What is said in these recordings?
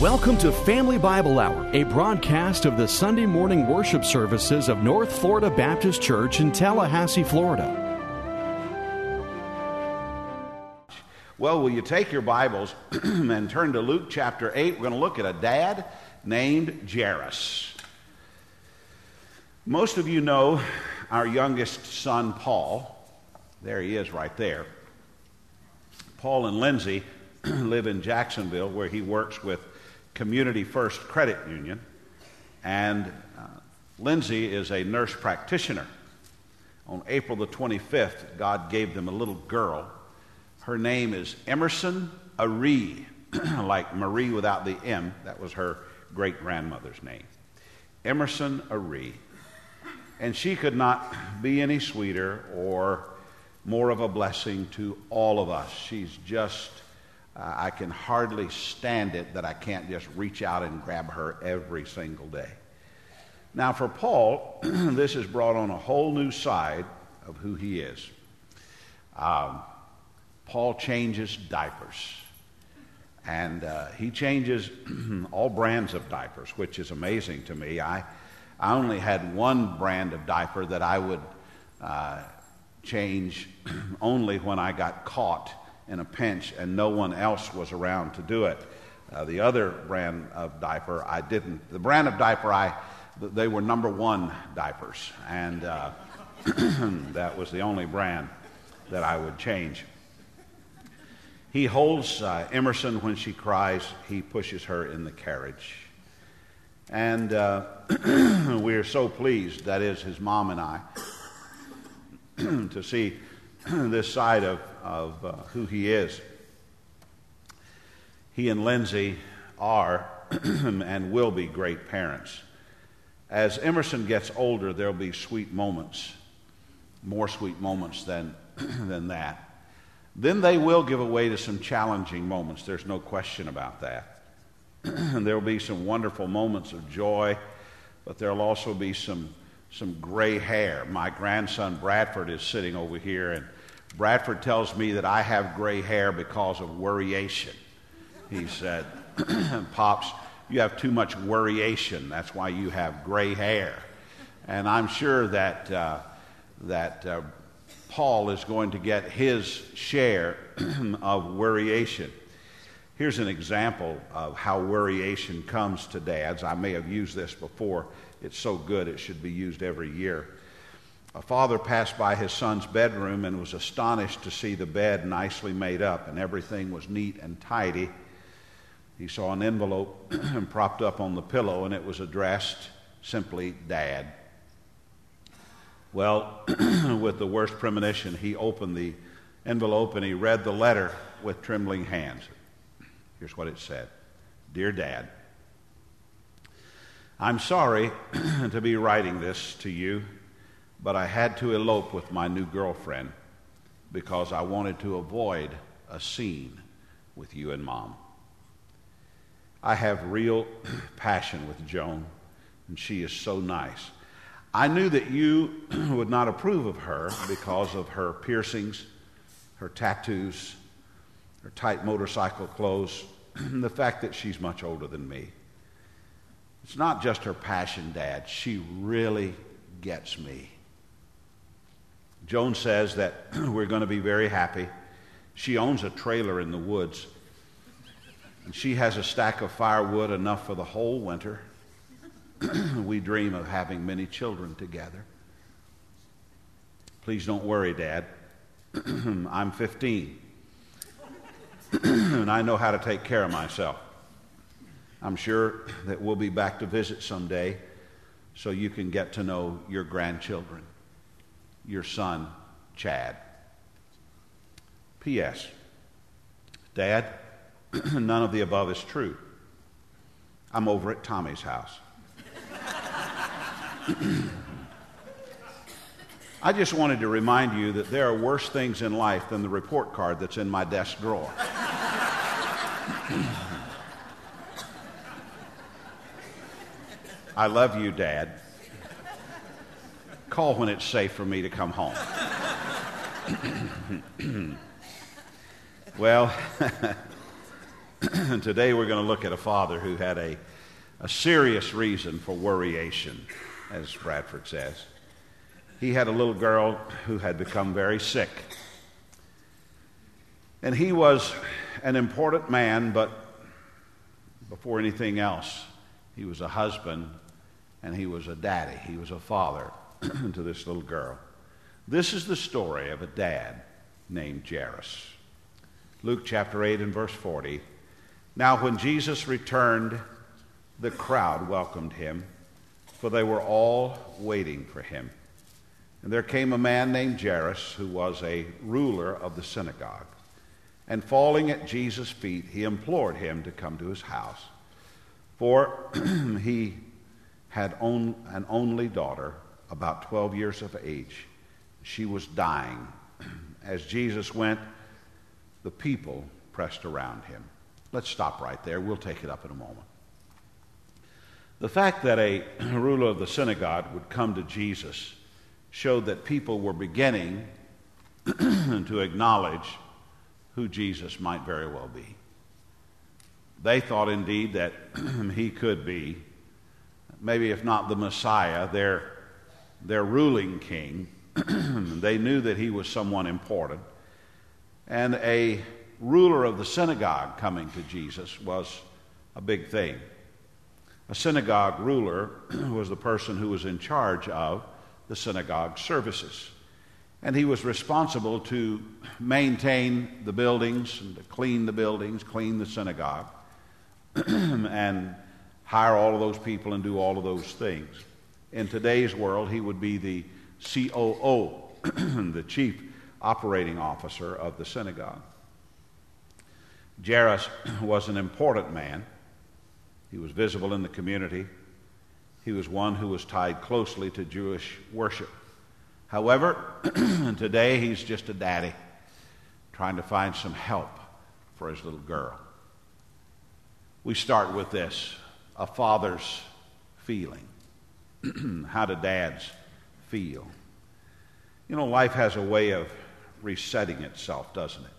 Welcome to Family Bible Hour, a broadcast of the Sunday morning worship services of North Florida Baptist Church in Tallahassee, Florida. Well, will you take your Bibles and turn to Luke chapter 8? We're going to look at a dad named Jairus. Most of you know our youngest son, Paul. There he is right there. Paul and Lindsay live in Jacksonville, where he works with Community First Credit Union. And uh, Lindsay is a nurse practitioner. On April the 25th, God gave them a little girl. Her name is Emerson Aree, like Marie without the M. That was her great grandmother's name. Emerson Aree. And she could not be any sweeter or more of a blessing to all of us. She's just uh, I can hardly stand it that I can't just reach out and grab her every single day. Now, for Paul, this has brought on a whole new side of who he is. Um, Paul changes diapers. And uh, he changes all brands of diapers, which is amazing to me. I, I only had one brand of diaper that I would uh, change only when I got caught in a pinch and no one else was around to do it. Uh, the other brand of diaper, I didn't. The brand of diaper, I, they were number one diapers, and uh, that was the only brand that I would change. He holds uh, Emerson when she cries, he pushes her in the carriage. And uh, we are so pleased, that is, his mom and I, to see this side of, of uh, who he is. He and Lindsay are and will be great parents. As Emerson gets older, there'll be sweet moments, more sweet moments than, than that. Then they will give way to some challenging moments. There's no question about that. there'll be some wonderful moments of joy, but there'll also be some, some gray hair. My grandson Bradford is sitting over here, and Bradford tells me that I have gray hair because of worryation. He said, Pops, you have too much worryation. That's why you have gray hair. And I'm sure that, uh, that uh, Paul is going to get his share of worryation. Here's an example of how worryation comes to dads. I may have used this before. It's so good, it should be used every year. A father passed by his son's bedroom and was astonished to see the bed nicely made up and everything was neat and tidy. He saw an envelope propped up on the pillow and it was addressed simply Dad. Well, with the worst premonition, he opened the envelope and he read the letter with trembling hands. Here's what it said Dear Dad, I'm sorry to be writing this to you but I had to elope with my new girlfriend because I wanted to avoid a scene with you and mom. I have real passion with Joan, and she is so nice. I knew that you would not approve of her because of her piercings, her tattoos, her tight motorcycle clothes, and the fact that she's much older than me. It's not just her passion, Dad. She really gets me. Joan says that we're going to be very happy. She owns a trailer in the woods, and she has a stack of firewood enough for the whole winter. we dream of having many children together. Please don't worry, Dad. I'm 15, and I know how to take care of myself. I'm sure that we'll be back to visit someday so you can get to know your grandchildren your son, Chad. P.S. Dad, none of the above is true. I'm over at Tommy's house. I just wanted to remind you that there are worse things in life than the report card that's in my desk drawer. I love you, Dad. Call when it's safe for me to come home. well, today we're going to look at a father who had a, a serious reason for worryation, as Bradford says. He had a little girl who had become very sick. And he was an important man, but before anything else, he was a husband and he was a daddy. He was a father to this little girl. This is the story of a dad named Jairus. Luke chapter 8 and verse 40. Now, when Jesus returned, the crowd welcomed him, for they were all waiting for him. And there came a man named Jairus, who was a ruler of the synagogue. And falling at Jesus' feet, he implored him to come to his house. For he had an only daughter, about 12 years of age. She was dying. As Jesus went, the people pressed around him. Let's stop right there. We'll take it up in a moment. The fact that a ruler of the synagogue would come to Jesus showed that people were beginning to acknowledge who Jesus might very well be. They thought indeed that he could be, maybe if not the Messiah, their, their ruling king. they knew that he was someone important. And a ruler of the synagogue coming to Jesus was a big thing. A synagogue ruler was the person who was in charge of the synagogue services. And he was responsible to maintain the buildings and to clean the buildings, clean the synagogue, and hire all of those people and do all of those things. In today's world, he would be the COO, the chief operating officer of the synagogue. Jairus was an important man. He was visible in the community. He was one who was tied closely to Jewish worship. However, today he's just a daddy trying to find some help for his little girl. We start with this a father's feeling. How do dads feel? You know, life has a way of resetting itself, doesn't it?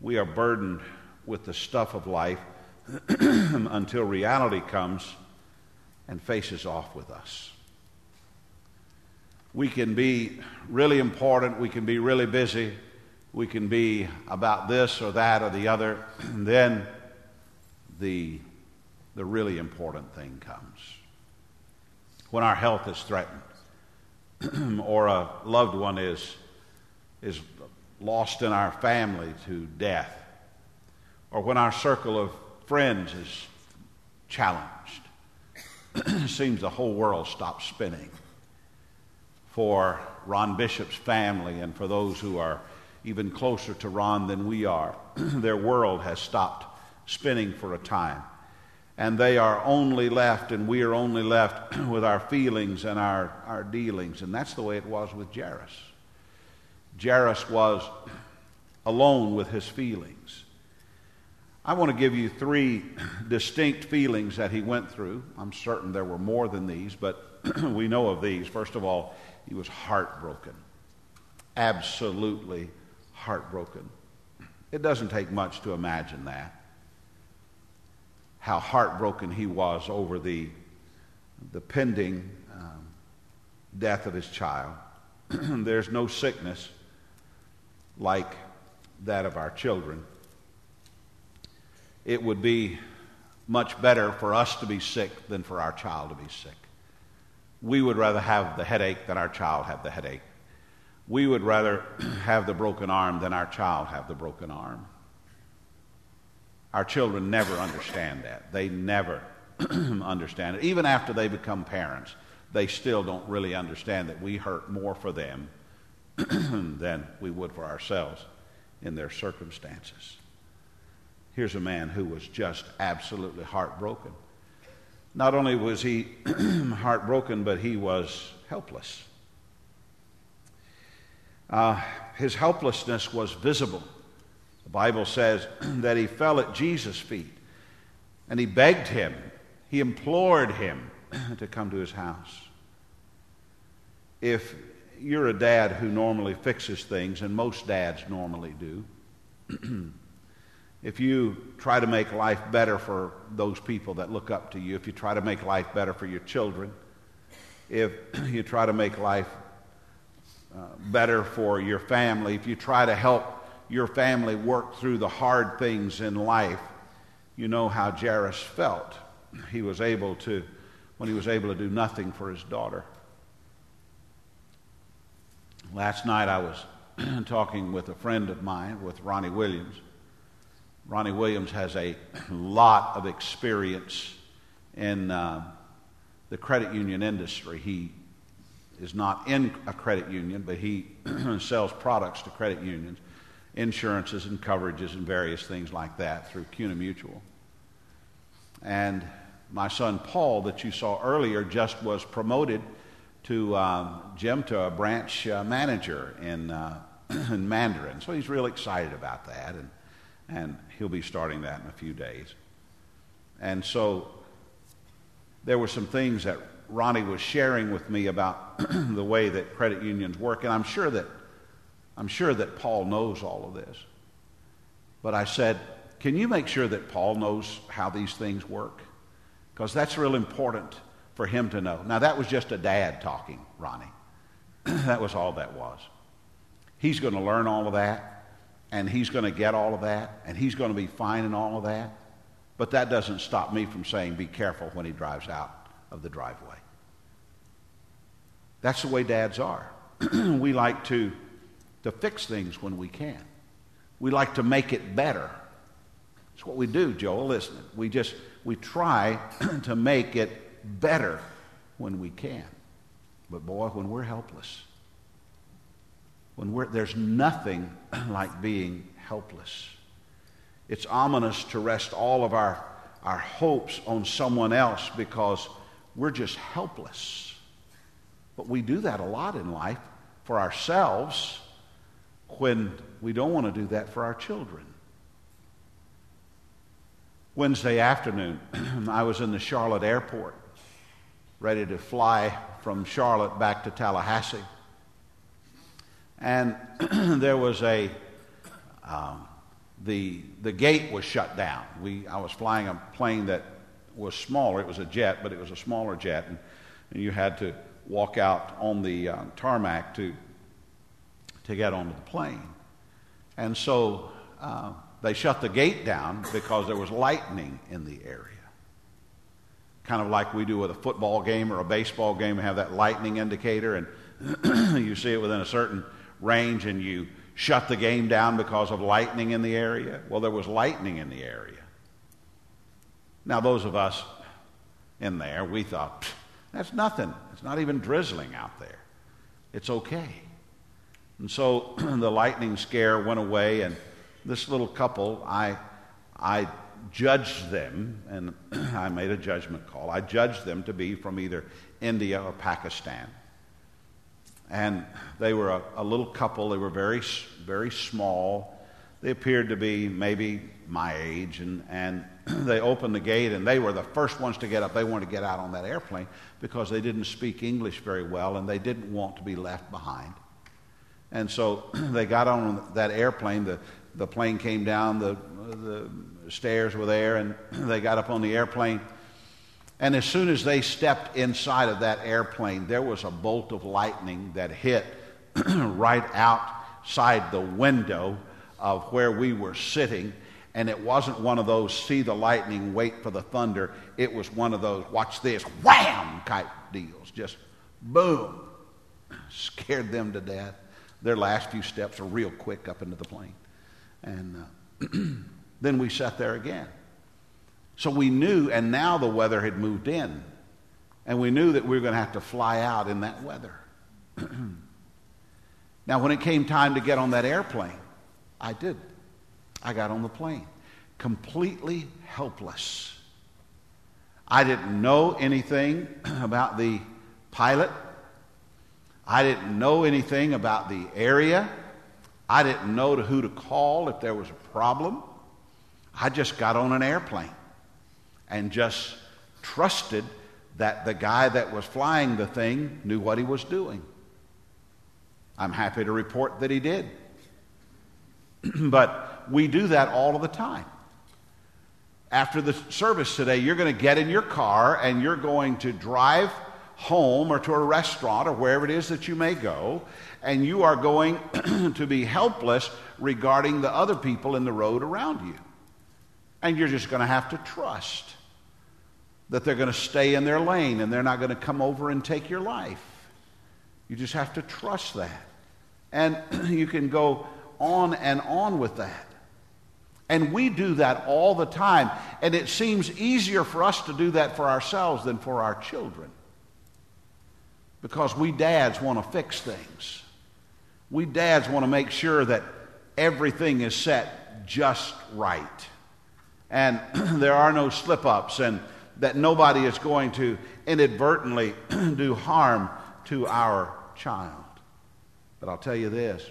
We are burdened with the stuff of life until reality comes and faces off with us. We can be really important, we can be really busy, we can be about this or that or the other, and then the, the really important thing comes. When our health is threatened, or a loved one is, is lost in our family to death, or when our circle of friends is challenged, it seems the whole world stops spinning. For Ron Bishop's family and for those who are even closer to Ron than we are, their world has stopped spinning for a time. And they are only left, and we are only left with our feelings and our, our dealings. And that's the way it was with Jairus. Jairus was alone with his feelings. I want to give you three distinct feelings that he went through. I'm certain there were more than these, but we know of these. First of all, he was heartbroken. Absolutely heartbroken. It doesn't take much to imagine that. How heartbroken he was over the, the pending um, death of his child. There's no sickness like that of our children. It would be much better for us to be sick than for our child to be sick. We would rather have the headache than our child have the headache. We would rather have the broken arm than our child have the broken arm. Our children never understand that. They never understand it. Even after they become parents, they still don't really understand that we hurt more for them than we would for ourselves in their circumstances. Here's a man who was just absolutely heartbroken. Not only was he heartbroken, but he was helpless. Uh, his helplessness was visible. The Bible says that he fell at Jesus' feet and he begged him, he implored him to come to his house. If you're a dad who normally fixes things, and most dads normally do, if you try to make life better for those people that look up to you, if you try to make life better for your children, if you try to make life uh, better for your family, if you try to help your family work through the hard things in life, you know how Jairus felt. He was able to, when he was able to do nothing for his daughter. Last night I was talking with a friend of mine, with Ronnie Williams. Ronnie Williams has a lot of experience in uh, the credit union industry. He is not in a credit union, but he sells products to credit unions, insurances and coverages and various things like that through CUNA Mutual. And my son Paul, that you saw earlier, just was promoted to um, Jim to a branch uh, manager in, uh, in Mandarin. So he's real excited about that, and, and he'll be starting that in a few days. And so there were some things that Ronnie was sharing with me about the way that credit unions work, and I'm sure that I'm sure that Paul knows all of this. But I said, can you make sure that Paul knows how these things work? Because that's real important for him to know. Now, that was just a dad talking, Ronnie. that was all that was. He's going to learn all of that, and he's going to get all of that, and he's going to be fine in all of that. But that doesn't stop me from saying, be careful when he drives out of the driveway. That's the way dads are. we like to, to fix things when we can, we like to make it better. It's what we do, Joel, isn't it? We just we try to make it better when we can. But boy, when we're helpless, when we're, there's nothing like being helpless. It's ominous to rest all of our, our hopes on someone else because we're just helpless. But we do that a lot in life for ourselves when we don't want to do that for our children. Wednesday afternoon, I was in the Charlotte airport, ready to fly from Charlotte back to Tallahassee. And there was a, um, the, the gate was shut down. We, I was flying a plane that was smaller. It was a jet, but it was a smaller jet. And, and you had to walk out on the uh, tarmac to, to get onto the plane. And so uh, they shut the gate down because there was lightning in the area. Kind of like we do with a football game or a baseball game, we have that lightning indicator, and you see it within a certain range, and you shut the game down because of lightning in the area. Well, there was lightning in the area. Now, those of us in there, we thought, that's nothing. It's not even drizzling out there. It's okay. And so the lightning scare went away, and this little couple, I, I judged them, and I made a judgment call. I judged them to be from either India or Pakistan. And they were a, a little couple. They were very, very small. They appeared to be maybe my age, and, and they opened the gate, and they were the first ones to get up. They wanted to get out on that airplane because they didn't speak English very well, and they didn't want to be left behind. And so they got on that airplane. The, the plane came down, the, the stairs were there, and they got up on the airplane. And as soon as they stepped inside of that airplane, there was a bolt of lightning that hit right outside the window of where we were sitting. And it wasn't one of those see the lightning, wait for the thunder. It was one of those watch this, wham type deals. Just boom. Scared them to death. Their last few steps are real quick up into the plane. And uh, then we sat there again. So we knew, and now the weather had moved in. And we knew that we were going to have to fly out in that weather. now, when it came time to get on that airplane, I did. I got on the plane, completely helpless. I didn't know anything about the pilot. I didn't know anything about the area. I didn't know to who to call if there was a problem. I just got on an airplane and just trusted that the guy that was flying the thing knew what he was doing. I'm happy to report that he did. but we do that all of the time. after the service today, you're going to get in your car and you're going to drive home or to a restaurant or wherever it is that you may go, and you are going to be helpless regarding the other people in the road around you. And you're just going to have to trust that they're going to stay in their lane and they're not going to come over and take your life. You just have to trust that. And you can go on and on with that. And we do that all the time. And it seems easier for us to do that for ourselves than for our children. Because we dads want to fix things. We dads want to make sure that everything is set just right. And there are no slip ups, and that nobody is going to inadvertently do harm to our child. But I'll tell you this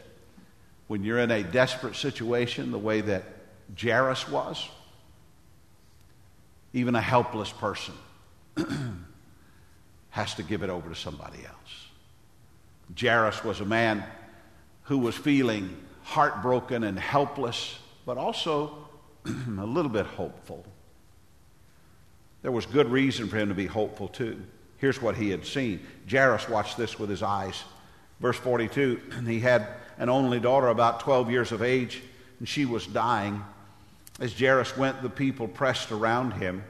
when you're in a desperate situation, the way that Jairus was, even a helpless person has to give it over to somebody else. Jairus was a man who was feeling heartbroken and helpless, but also a little bit hopeful. There was good reason for him to be hopeful, too. Here's what he had seen. Jairus watched this with his eyes. Verse 42 he had an only daughter about 12 years of age, and she was dying. As Jairus went, the people pressed around him,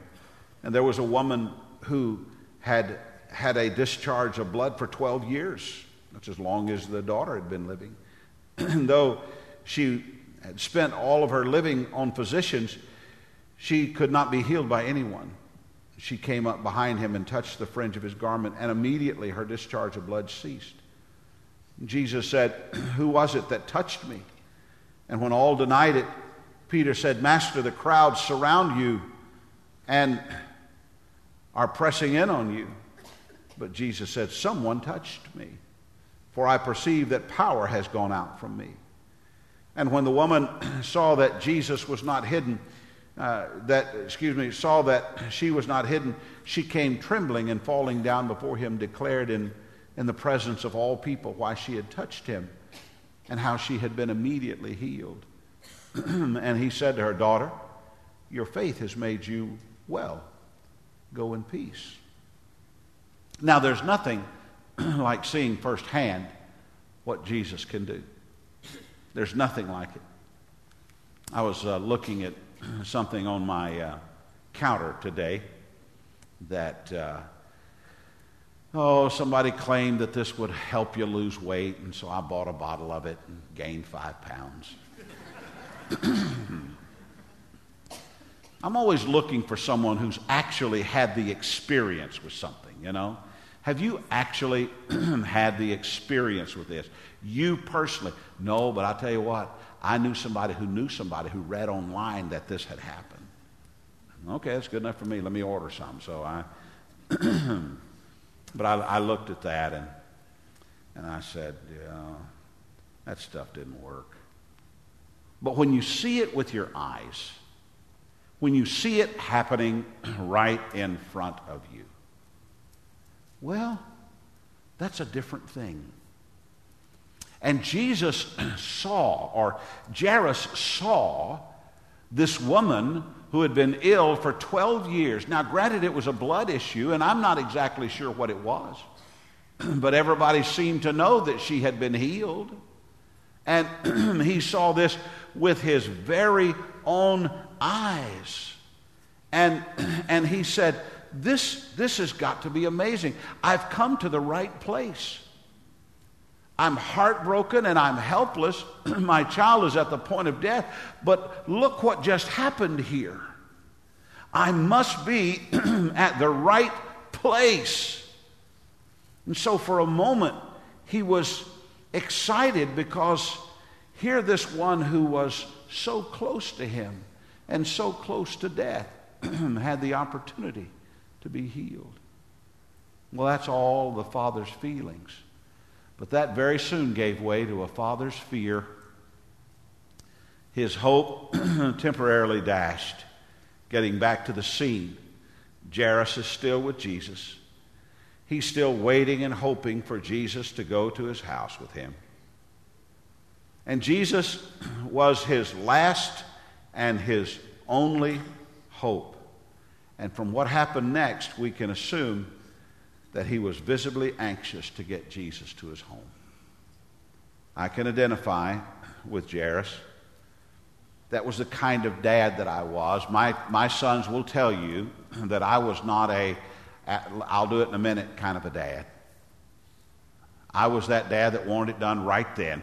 and there was a woman who had had a discharge of blood for 12 years. That's as long as the daughter had been living. and though she had spent all of her living on physicians, she could not be healed by anyone. She came up behind him and touched the fringe of his garment, and immediately her discharge of blood ceased. Jesus said, Who was it that touched me? And when all denied it, Peter said, Master, the crowds surround you and are pressing in on you. But Jesus said, Someone touched me, for I perceive that power has gone out from me. And when the woman saw that Jesus was not hidden, uh, that, excuse me, saw that she was not hidden, she came trembling and falling down before him, declared in, in the presence of all people why she had touched him and how she had been immediately healed. and he said to her, Daughter, your faith has made you well. Go in peace. Now, there's nothing like seeing firsthand what Jesus can do. There's nothing like it. I was uh, looking at something on my uh, counter today that, uh, oh, somebody claimed that this would help you lose weight, and so I bought a bottle of it and gained five pounds. I'm always looking for someone who's actually had the experience with something, you know? Have you actually had the experience with this? You personally? No, but I'll tell you what, I knew somebody who knew somebody who read online that this had happened. Okay, that's good enough for me. Let me order some. So I, but I, I, looked at that and, and I said, yeah, that stuff didn't work. But when you see it with your eyes, when you see it happening right in front of you, well, that's a different thing. And Jesus saw, or Jairus saw, this woman who had been ill for 12 years. Now, granted, it was a blood issue, and I'm not exactly sure what it was, but everybody seemed to know that she had been healed. And he saw this with his very own eyes. And, and he said, this, this has got to be amazing. I've come to the right place. I'm heartbroken and I'm helpless. My child is at the point of death. But look what just happened here. I must be at the right place. And so for a moment, he was excited because here this one who was so close to him and so close to death had the opportunity to be healed. Well, that's all the father's feelings. But that very soon gave way to a father's fear. His hope temporarily dashed. Getting back to the scene, Jairus is still with Jesus. He's still waiting and hoping for Jesus to go to his house with him. And Jesus was his last and his only hope. And from what happened next, we can assume that he was visibly anxious to get Jesus to his home. I can identify with Jairus. That was the kind of dad that I was. My, my sons will tell you that I was not a, I'll do it in a minute kind of a dad. I was that dad that wanted it done right then.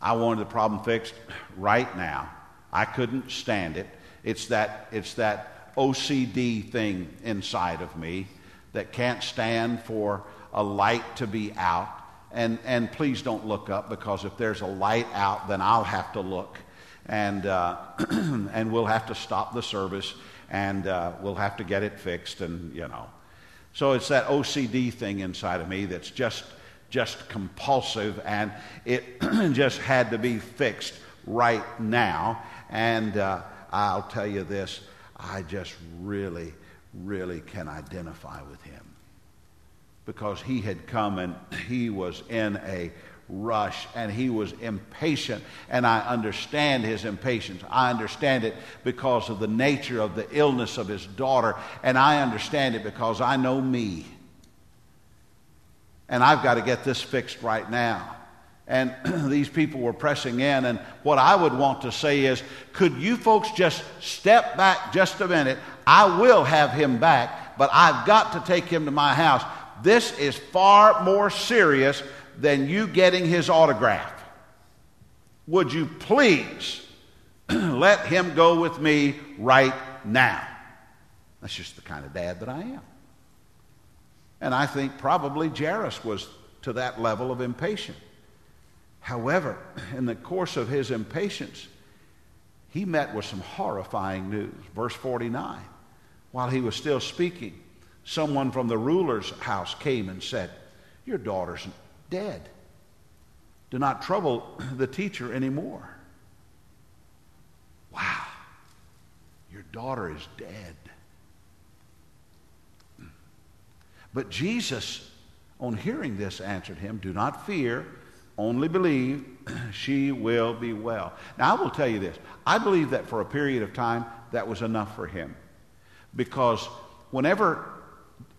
I wanted the problem fixed right now. I couldn't stand it. It's that, it's that OCD thing inside of me that can't stand for a light to be out. And, and please don't look up because if there's a light out, then I'll have to look. And, uh, and we'll have to stop the service and uh, we'll have to get it fixed. And, you know. So it's that OCD thing inside of me that's just, just compulsive and it just had to be fixed right now. And uh, I'll tell you this I just really, really can identify with him because he had come and he was in a rush and he was impatient. And I understand his impatience. I understand it because of the nature of the illness of his daughter. And I understand it because I know me. And I've got to get this fixed right now. And these people were pressing in. And what I would want to say is could you folks just step back just a minute? I will have him back, but I've got to take him to my house. This is far more serious than you getting his autograph. Would you please let him go with me right now? That's just the kind of dad that I am. And I think probably Jairus was to that level of impatience. However, in the course of his impatience, he met with some horrifying news. Verse 49 While he was still speaking, someone from the ruler's house came and said, Your daughter's dead. Do not trouble the teacher anymore. Wow, your daughter is dead. But Jesus, on hearing this, answered him, Do not fear, only believe, she will be well. Now, I will tell you this I believe that for a period of time, that was enough for him. Because whenever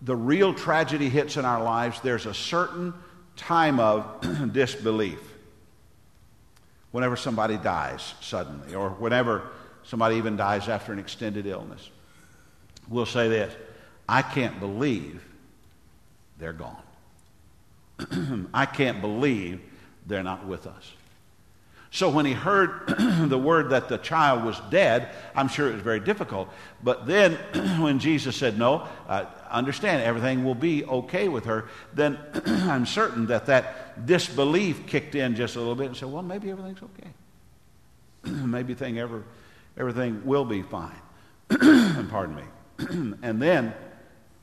the real tragedy hits in our lives, there's a certain time of disbelief. Whenever somebody dies suddenly, or whenever somebody even dies after an extended illness, we'll say this I can't believe they're gone. I can't believe they're not with us. So when he heard the word that the child was dead, I'm sure it was very difficult. But then when Jesus said, No, uh, understand everything will be okay with her, then I'm certain that that disbelief kicked in just a little bit and said, Well, maybe everything's okay. maybe thing ever, everything will be fine. Pardon me. and then,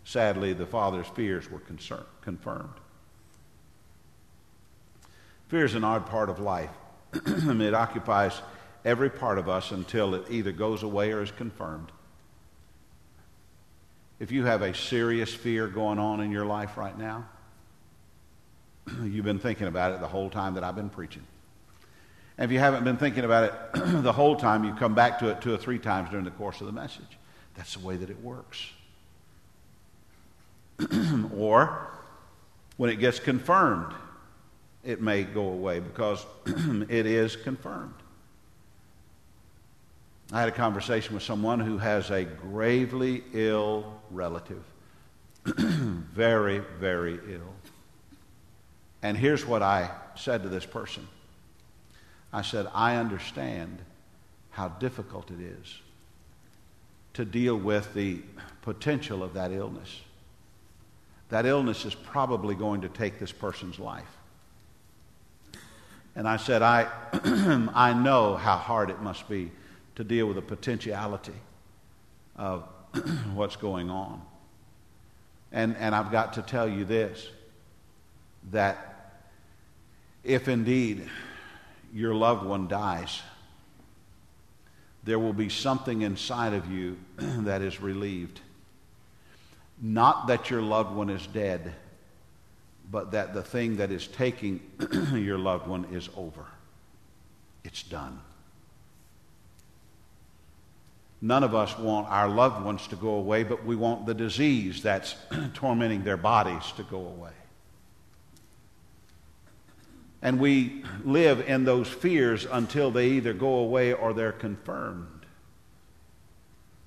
sadly, the father's fears were concern, confirmed. Fear is an odd part of life. it occupies every part of us until it either goes away or is confirmed. If you have a serious fear going on in your life right now, you've been thinking about it the whole time that I've been preaching. And if you haven't been thinking about it the whole time, you come back to it two or three times during the course of the message. That's the way that it works. or when it gets confirmed, it may go away because it is confirmed. I had a conversation with someone who has a gravely ill relative. very, very ill. And here's what I said to this person I said, I understand how difficult it is to deal with the potential of that illness. That illness is probably going to take this person's life. And I said, I, I know how hard it must be to deal with the potentiality of what's going on. And, and I've got to tell you this that if indeed your loved one dies, there will be something inside of you that is relieved. Not that your loved one is dead but that the thing that is taking your loved one is over. It's done. None of us want our loved ones to go away, but we want the disease that's tormenting their bodies to go away. And we live in those fears until they either go away or they're confirmed.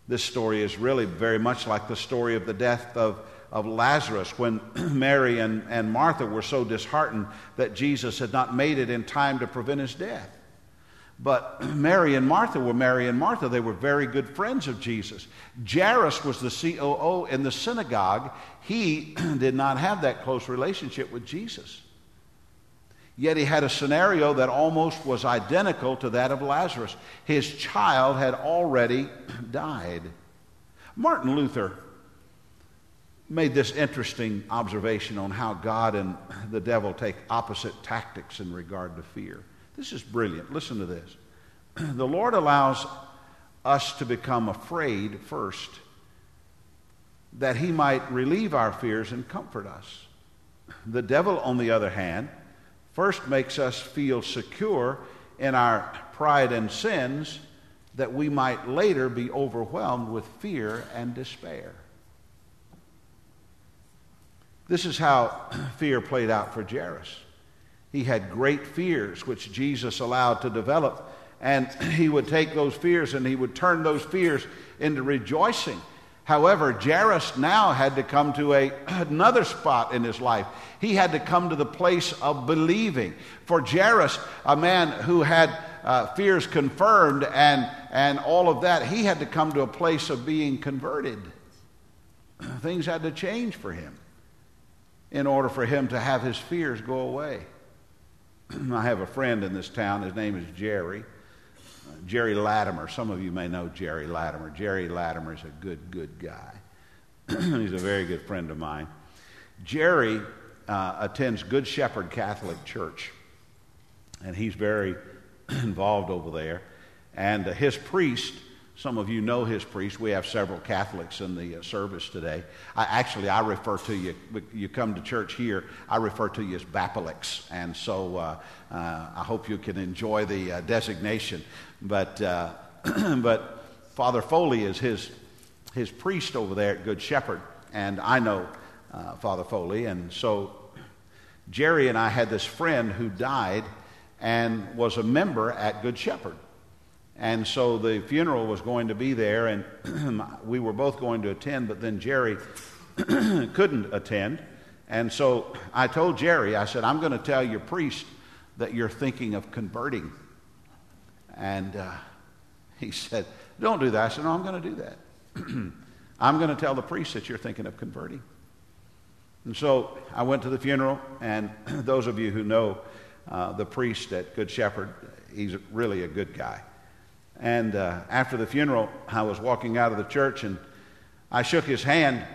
This story is really very much like the story of the death of, of Lazarus when Mary and, and Martha were so disheartened that Jesus had not made it in time to prevent his death. But Mary and Martha were Mary and Martha. They were very good friends of Jesus. Jairus was the COO in the synagogue. He did not have that close relationship with Jesus. Yet he had a scenario that almost was identical to that of Lazarus. His child had already died. Martin Luther made this interesting observation on how God and the devil take opposite tactics in regard to fear. This is brilliant. Listen to this. The Lord allows us to become afraid first, that he might relieve our fears and comfort us. The devil, on the other hand, first makes us feel secure in our pride and sins that we might later be overwhelmed with fear and despair. This is how fear played out for Jairus. He had great fears, which Jesus allowed to develop, and he would take those fears and he would turn those fears into rejoicing. However, Jairus now had to come to a, another spot in his life. He had to come to the place of believing. For Jairus, a man who had uh, fears confirmed and, and all of that, he had to come to a place of being converted. Things had to change for him in order for him to have his fears go away. I have a friend in this town. His name is Jerry. Jerry Latimer. Some of you may know Jerry Latimer. Jerry Latimer is a good, good guy. He's a very good friend of mine. Jerry uh, attends Good Shepherd Catholic Church, and he's very involved over there. And uh, his priest, some of you know his priest. We have several Catholics in the uh, service today. I, actually, I refer to you, you come to church here, I refer to you as Bapalix. And so uh, uh, I hope you can enjoy the uh, designation. But, uh, but Father Foley is his, his priest over there at Good Shepherd, and I know uh, Father Foley. And so Jerry and I had this friend who died and was a member at Good Shepherd. And so the funeral was going to be there, and we were both going to attend, but then Jerry couldn't attend. And so I told Jerry, I said, I'm going to tell your priest that you're thinking of converting. And uh, he said, Don't do that. I said, No, I'm going to do that. I'm going to tell the priest that you're thinking of converting. And so I went to the funeral, and those of you who know uh, the priest at Good Shepherd, he's really a good guy. And uh, after the funeral, I was walking out of the church, and I shook his hand,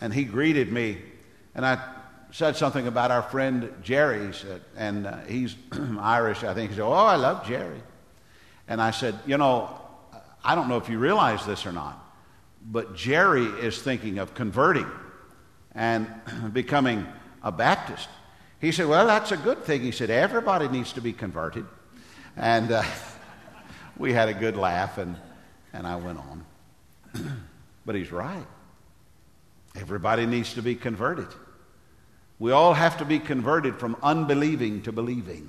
and he greeted me. And I said something about our friend Jerry, and uh, he's Irish, I think. He said, Oh, I love Jerry. And I said, You know, I don't know if you realize this or not, but Jerry is thinking of converting and becoming a Baptist. He said, Well, that's a good thing. He said, Everybody needs to be converted. And uh, we had a good laugh, and, and I went on. but he's right. Everybody needs to be converted. We all have to be converted from unbelieving to believing.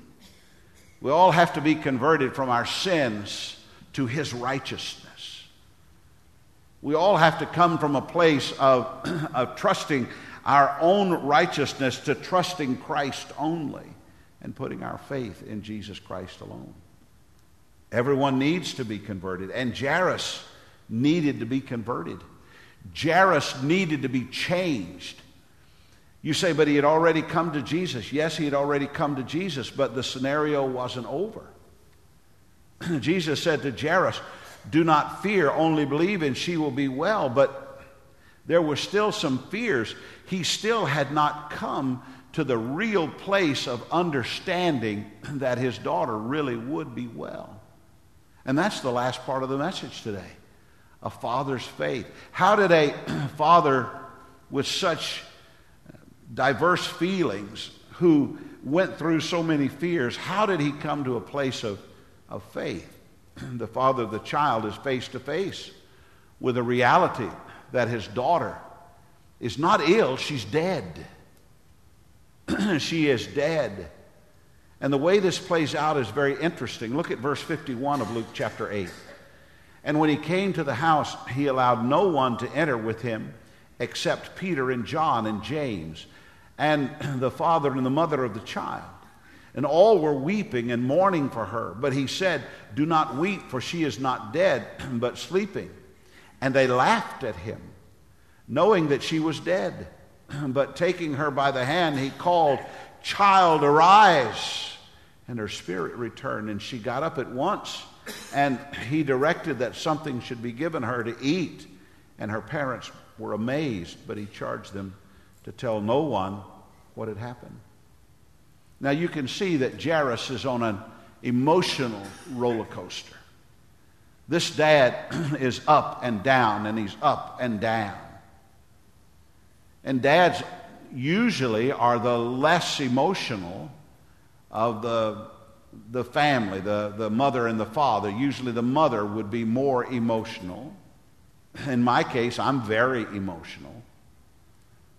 We all have to be converted from our sins to his righteousness. We all have to come from a place of, of trusting our own righteousness to trusting Christ only and putting our faith in Jesus Christ alone. Everyone needs to be converted, and Jairus needed to be converted. Jairus needed to be changed. You say, but he had already come to Jesus. Yes, he had already come to Jesus, but the scenario wasn't over. Jesus said to Jairus, Do not fear, only believe, and she will be well. But there were still some fears. He still had not come to the real place of understanding that his daughter really would be well. And that's the last part of the message today a father's faith. How did a father with such diverse feelings, who went through so many fears, how did he come to a place of, of faith? the father of the child is face to face with a reality that his daughter is not ill, she's dead. she is dead. And the way this plays out is very interesting. Look at verse 51 of Luke chapter 8. And when he came to the house, he allowed no one to enter with him except Peter and John and James and the father and the mother of the child. And all were weeping and mourning for her. But he said, Do not weep, for she is not dead, but sleeping. And they laughed at him, knowing that she was dead. But taking her by the hand, he called, Child, arise. And her spirit returned, and she got up at once. And he directed that something should be given her to eat. And her parents were amazed, but he charged them to tell no one what had happened. Now you can see that Jairus is on an emotional roller coaster. This dad is up and down, and he's up and down. And dads usually are the less emotional of the, the family, the, the mother and the father. Usually the mother would be more emotional. In my case, I'm very emotional.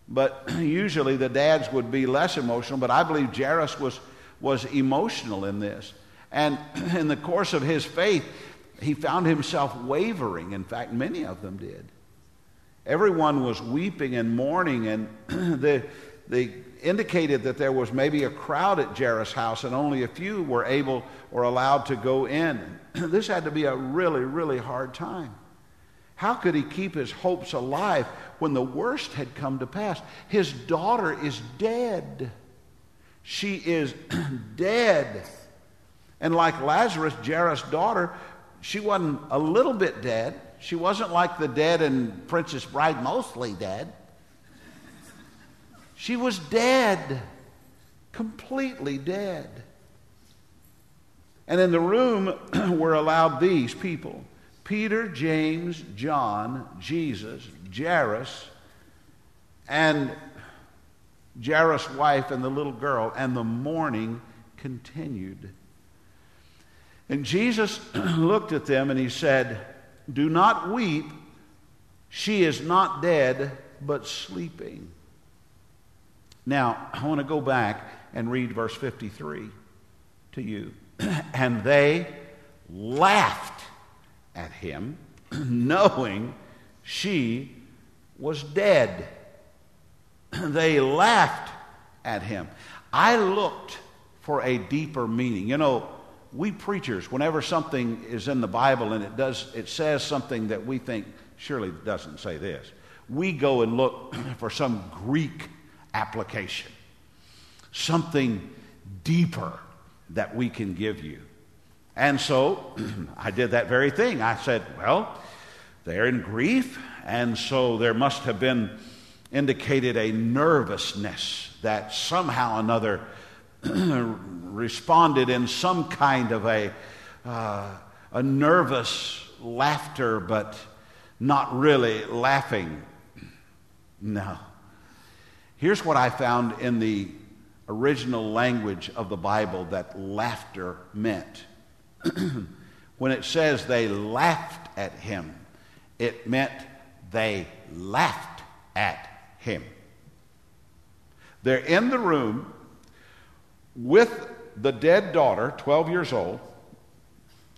But usually the dads would be less emotional, but I believe Jairus was, was emotional in this. And in the course of his faith, he found himself wavering. In fact, many of them did. Everyone was weeping and mourning, and they, they indicated that there was maybe a crowd at Jairus' house, and only a few were able or allowed to go in. this had to be a really, really hard time. How could he keep his hopes alive when the worst had come to pass? His daughter is dead. She is dead. And like Lazarus, Jairus' daughter, she wasn't a little bit dead. She wasn't like the dead in Princess Bride, mostly dead. She was dead, completely dead. And in the room were allowed these people Peter, James, John, Jesus, Jairus, and Jairus' wife and the little girl, and the mourning continued. And Jesus looked at them and he said, Do not weep. She is not dead, but sleeping. Now, I want to go back and read verse 53 to you. and they laughed at him, knowing she was dead. they laughed at him. I looked for a deeper meaning. You know, we preachers, whenever something is in the Bible and it does, it says something that we think surely doesn't say this, we go and look for some Greek application, something deeper that we can give you. And so I did that very thing. I said, well, they're in grief, and so there must have been indicated a nervousness that somehow another responded in some kind of a, uh, a nervous laughter, but not really laughing. No. Here's what I found in the original language of the Bible that laughter meant. when it says they laughed at him, it meant they laughed at him. They're in the room with the dead daughter, 12 years old.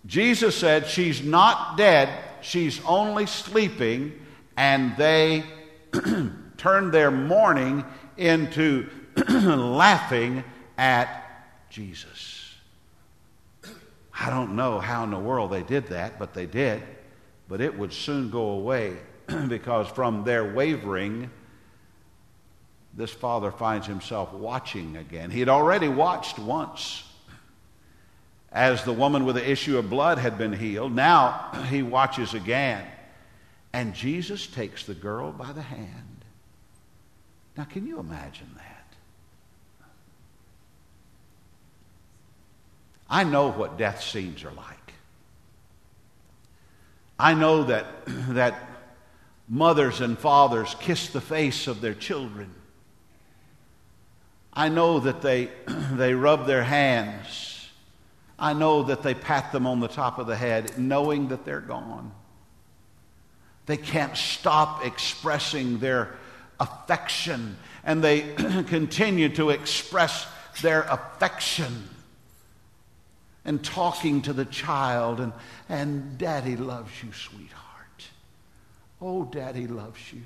Jesus said, She's not dead, she's only sleeping, and they turned their mourning into laughing at Jesus. I don't know how in the world they did that, but they did. But it would soon go away because from their wavering, this father finds himself watching again. He had already watched once as the woman with the issue of blood had been healed. Now he watches again. And Jesus takes the girl by the hand. Now, can you imagine that? I know what death scenes are like. I know that, that mothers and fathers kiss the face of their children. I know that they, they rub their hands. I know that they pat them on the top of the head, knowing that they're gone. They can't stop expressing their affection, and they continue to express their affection and talking to the child, and, and Daddy loves you, sweetheart. Oh, Daddy loves you.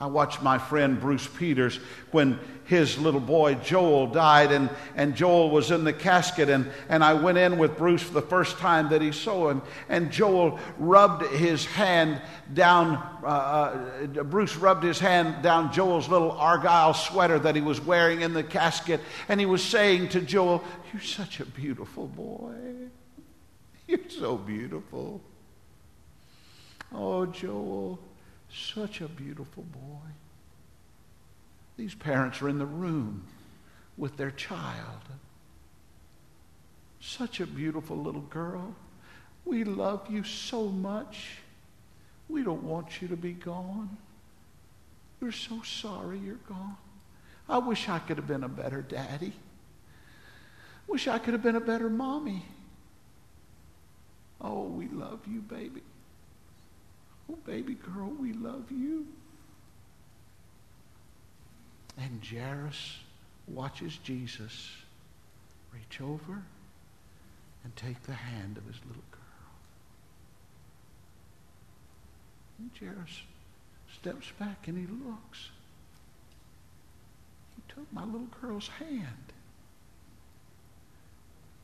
I watched my friend Bruce Peters when his little boy Joel died, and, and Joel was in the casket. And, and I went in with Bruce for the first time that he saw him. And Joel rubbed his hand down, uh, uh, Bruce rubbed his hand down Joel's little Argyle sweater that he was wearing in the casket. And he was saying to Joel, You're such a beautiful boy. You're so beautiful. Oh, Joel. Such a beautiful boy. These parents are in the room with their child. Such a beautiful little girl. We love you so much. We don't want you to be gone. We're so sorry you're gone. I wish I could have been a better daddy. Wish I could have been a better mommy. Oh, we love you, baby. Oh, baby girl, we love you. And Jairus watches Jesus reach over and take the hand of his little girl. And Jairus steps back and he looks. He took my little girl's hand.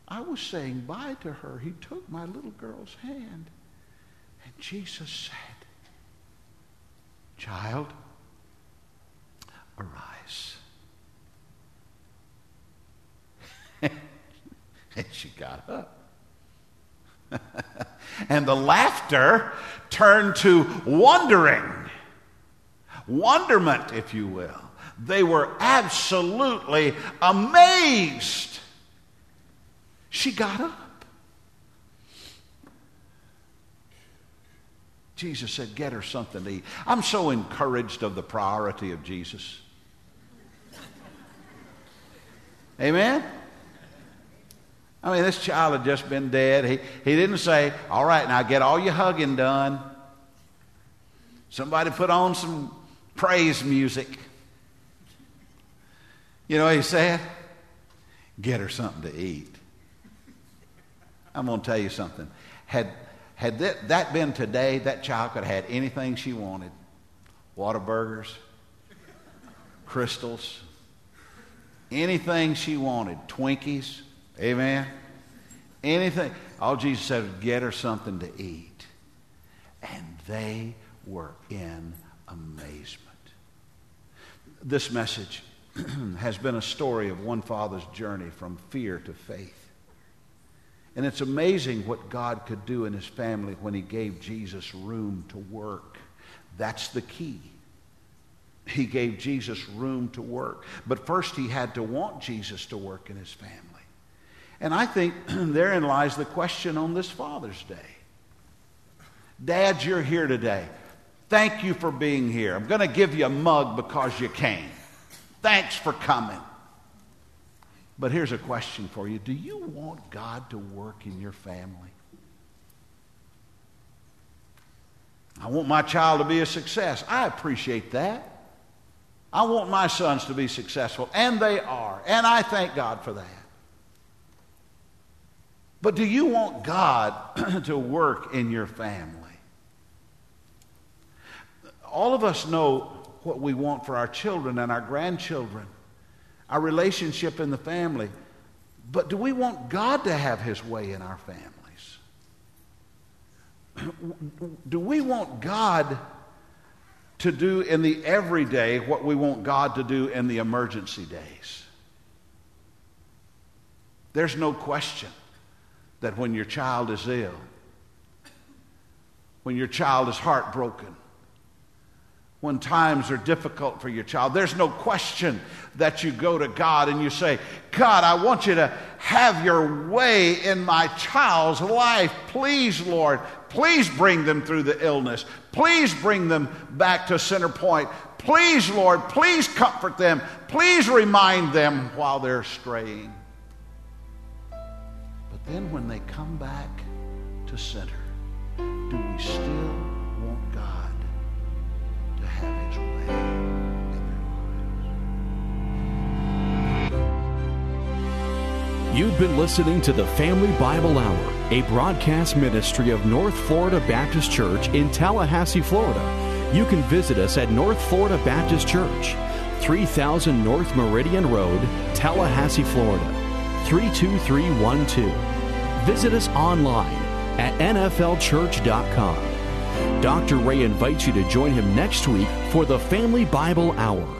I was saying bye to her. He took my little girl's hand. And Jesus said, Child, arise. and she got up. and the laughter turned to wondering, wonderment, if you will. They were absolutely amazed. She got up. Jesus said, Get her something to eat. I'm so encouraged of the priority of Jesus. Amen? I mean, this child had just been dead. He, he didn't say, All right, now get all your hugging done. Somebody put on some praise music. You know what he said? Get her something to eat. I'm going to tell you something. Had had that, that been today, that child could have had anything she wanted Whataburgers, Krystals, anything she wanted, Twinkies, amen? Anything. All Jesus said was get her something to eat. And they were in amazement. This message has been a story of one father's journey from fear to faith. And it's amazing what God could do in his family when he gave Jesus room to work. That's the key. He gave Jesus room to work. But first, he had to want Jesus to work in his family. And I think therein lies the question on this Father's Day. Dads, you're here today. Thank you for being here. I'm going to give you a mug because you came. Thanks for coming. But here's a question for you Do you want God to work in your family? I want my child to be a success. I appreciate that. I want my sons to be successful, and they are, and I thank God for that. But do you want God to work in your family? All of us know what we want for our children and our grandchildren our relationship in the family. But do we want God to have his way in our families? do we want God to do in the everyday what we want God to do in the emergency days? There's no question that when your child is ill, when your child is heartbroken, when times are difficult for your child. There's no question that you go to God and you say, God, I want you to have your way in my child's life. Please, Lord, please bring them through the illness. Please bring them back to center point. Please, Lord, please comfort them. Please remind them while they're straying. But then when they come back to center, do we still You've been listening to the Family Bible Hour, a broadcast ministry of North Florida Baptist Church in Tallahassee, Florida. You can visit us at North Florida Baptist Church, 3000 North Meridian Road, Tallahassee, Florida, 32312. Visit us online at nflchurch.com. Dr. Ray invites you to join him next week for the Family Bible Hour.